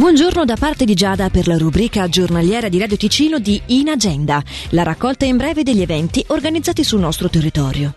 Buongiorno da parte di Giada per la rubrica giornaliera di Radio Ticino di In Agenda, la raccolta in breve degli eventi organizzati sul nostro territorio.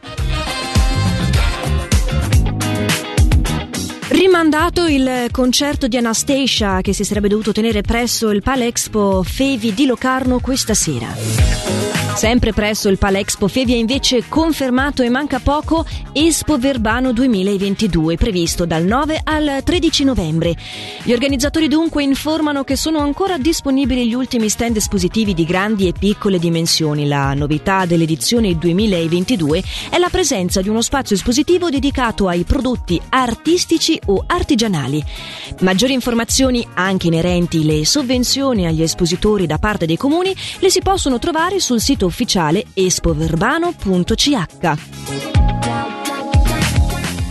Rimandato il concerto di Anastasia che si sarebbe dovuto tenere presso il Palexpo Fevi di Locarno questa sera. Sempre presso il Palexpo Fevi è invece confermato e manca poco Espo Verbano 2022, previsto dal 9 al 13 novembre. Gli organizzatori dunque informano che sono ancora disponibili gli ultimi stand espositivi di grandi e piccole dimensioni. La novità dell'edizione 2022 è la presenza di uno spazio espositivo dedicato ai prodotti artistici o artigianali. Maggiori informazioni, anche inerenti le sovvenzioni agli espositori da parte dei comuni, le si possono trovare sul sito sito ufficiale espoverbano.ch.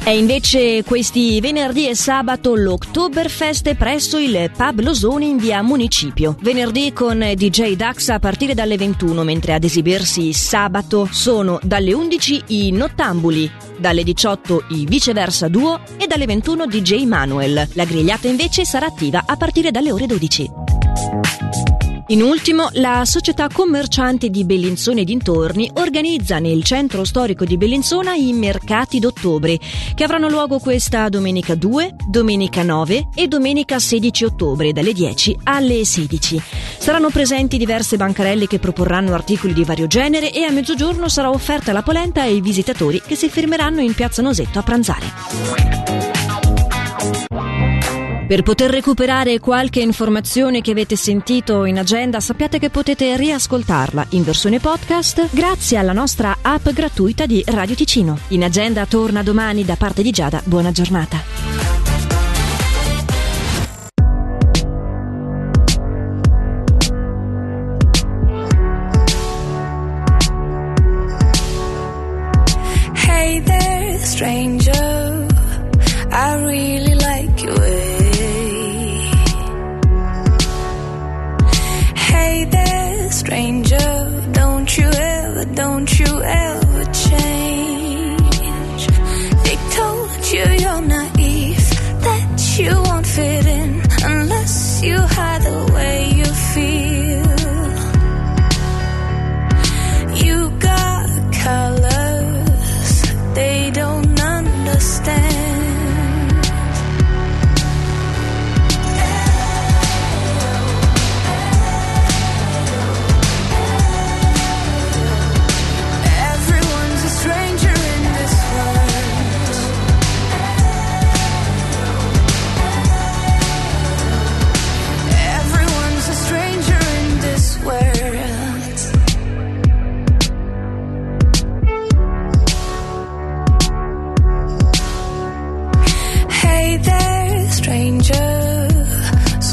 È invece questi venerdì e sabato l'Oktoberfest presso il Pub Losoni in via Municipio. Venerdì con DJ Dax a partire dalle 21, mentre ad esibirsi sabato sono dalle 11 i Nottambuli, dalle 18 i Viceversa Duo e dalle 21 DJ Manuel. La grigliata invece sarà attiva a partire dalle ore 12. In ultimo, la società commercianti di Bellinzone e dintorni organizza nel centro storico di Bellinzona i mercati d'ottobre, che avranno luogo questa domenica 2, domenica 9 e domenica 16 ottobre dalle 10 alle 16. Saranno presenti diverse bancarelle che proporranno articoli di vario genere e a mezzogiorno sarà offerta la polenta ai visitatori che si fermeranno in piazza Nosetto a pranzare. Per poter recuperare qualche informazione che avete sentito in agenda, sappiate che potete riascoltarla in versione podcast grazie alla nostra app gratuita di Radio Ticino. In agenda torna domani da parte di Giada. Buona giornata. stranger. I really like you.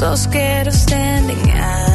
So scared of standing out.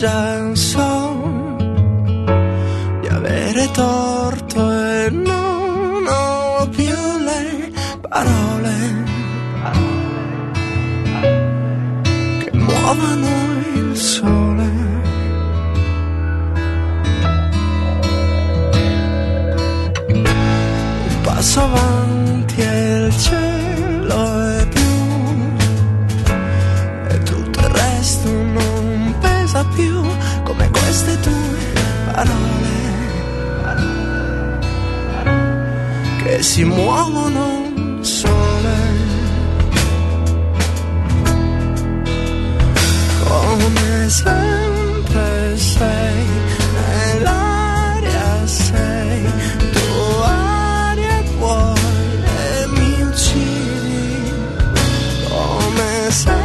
So, di avere torto e non ho più le parole, che muovano il sole. Un passo avanti si muovono sole. Come sempre sei nell'aria sei, tu aria e vuoi e mi uccidi come sei.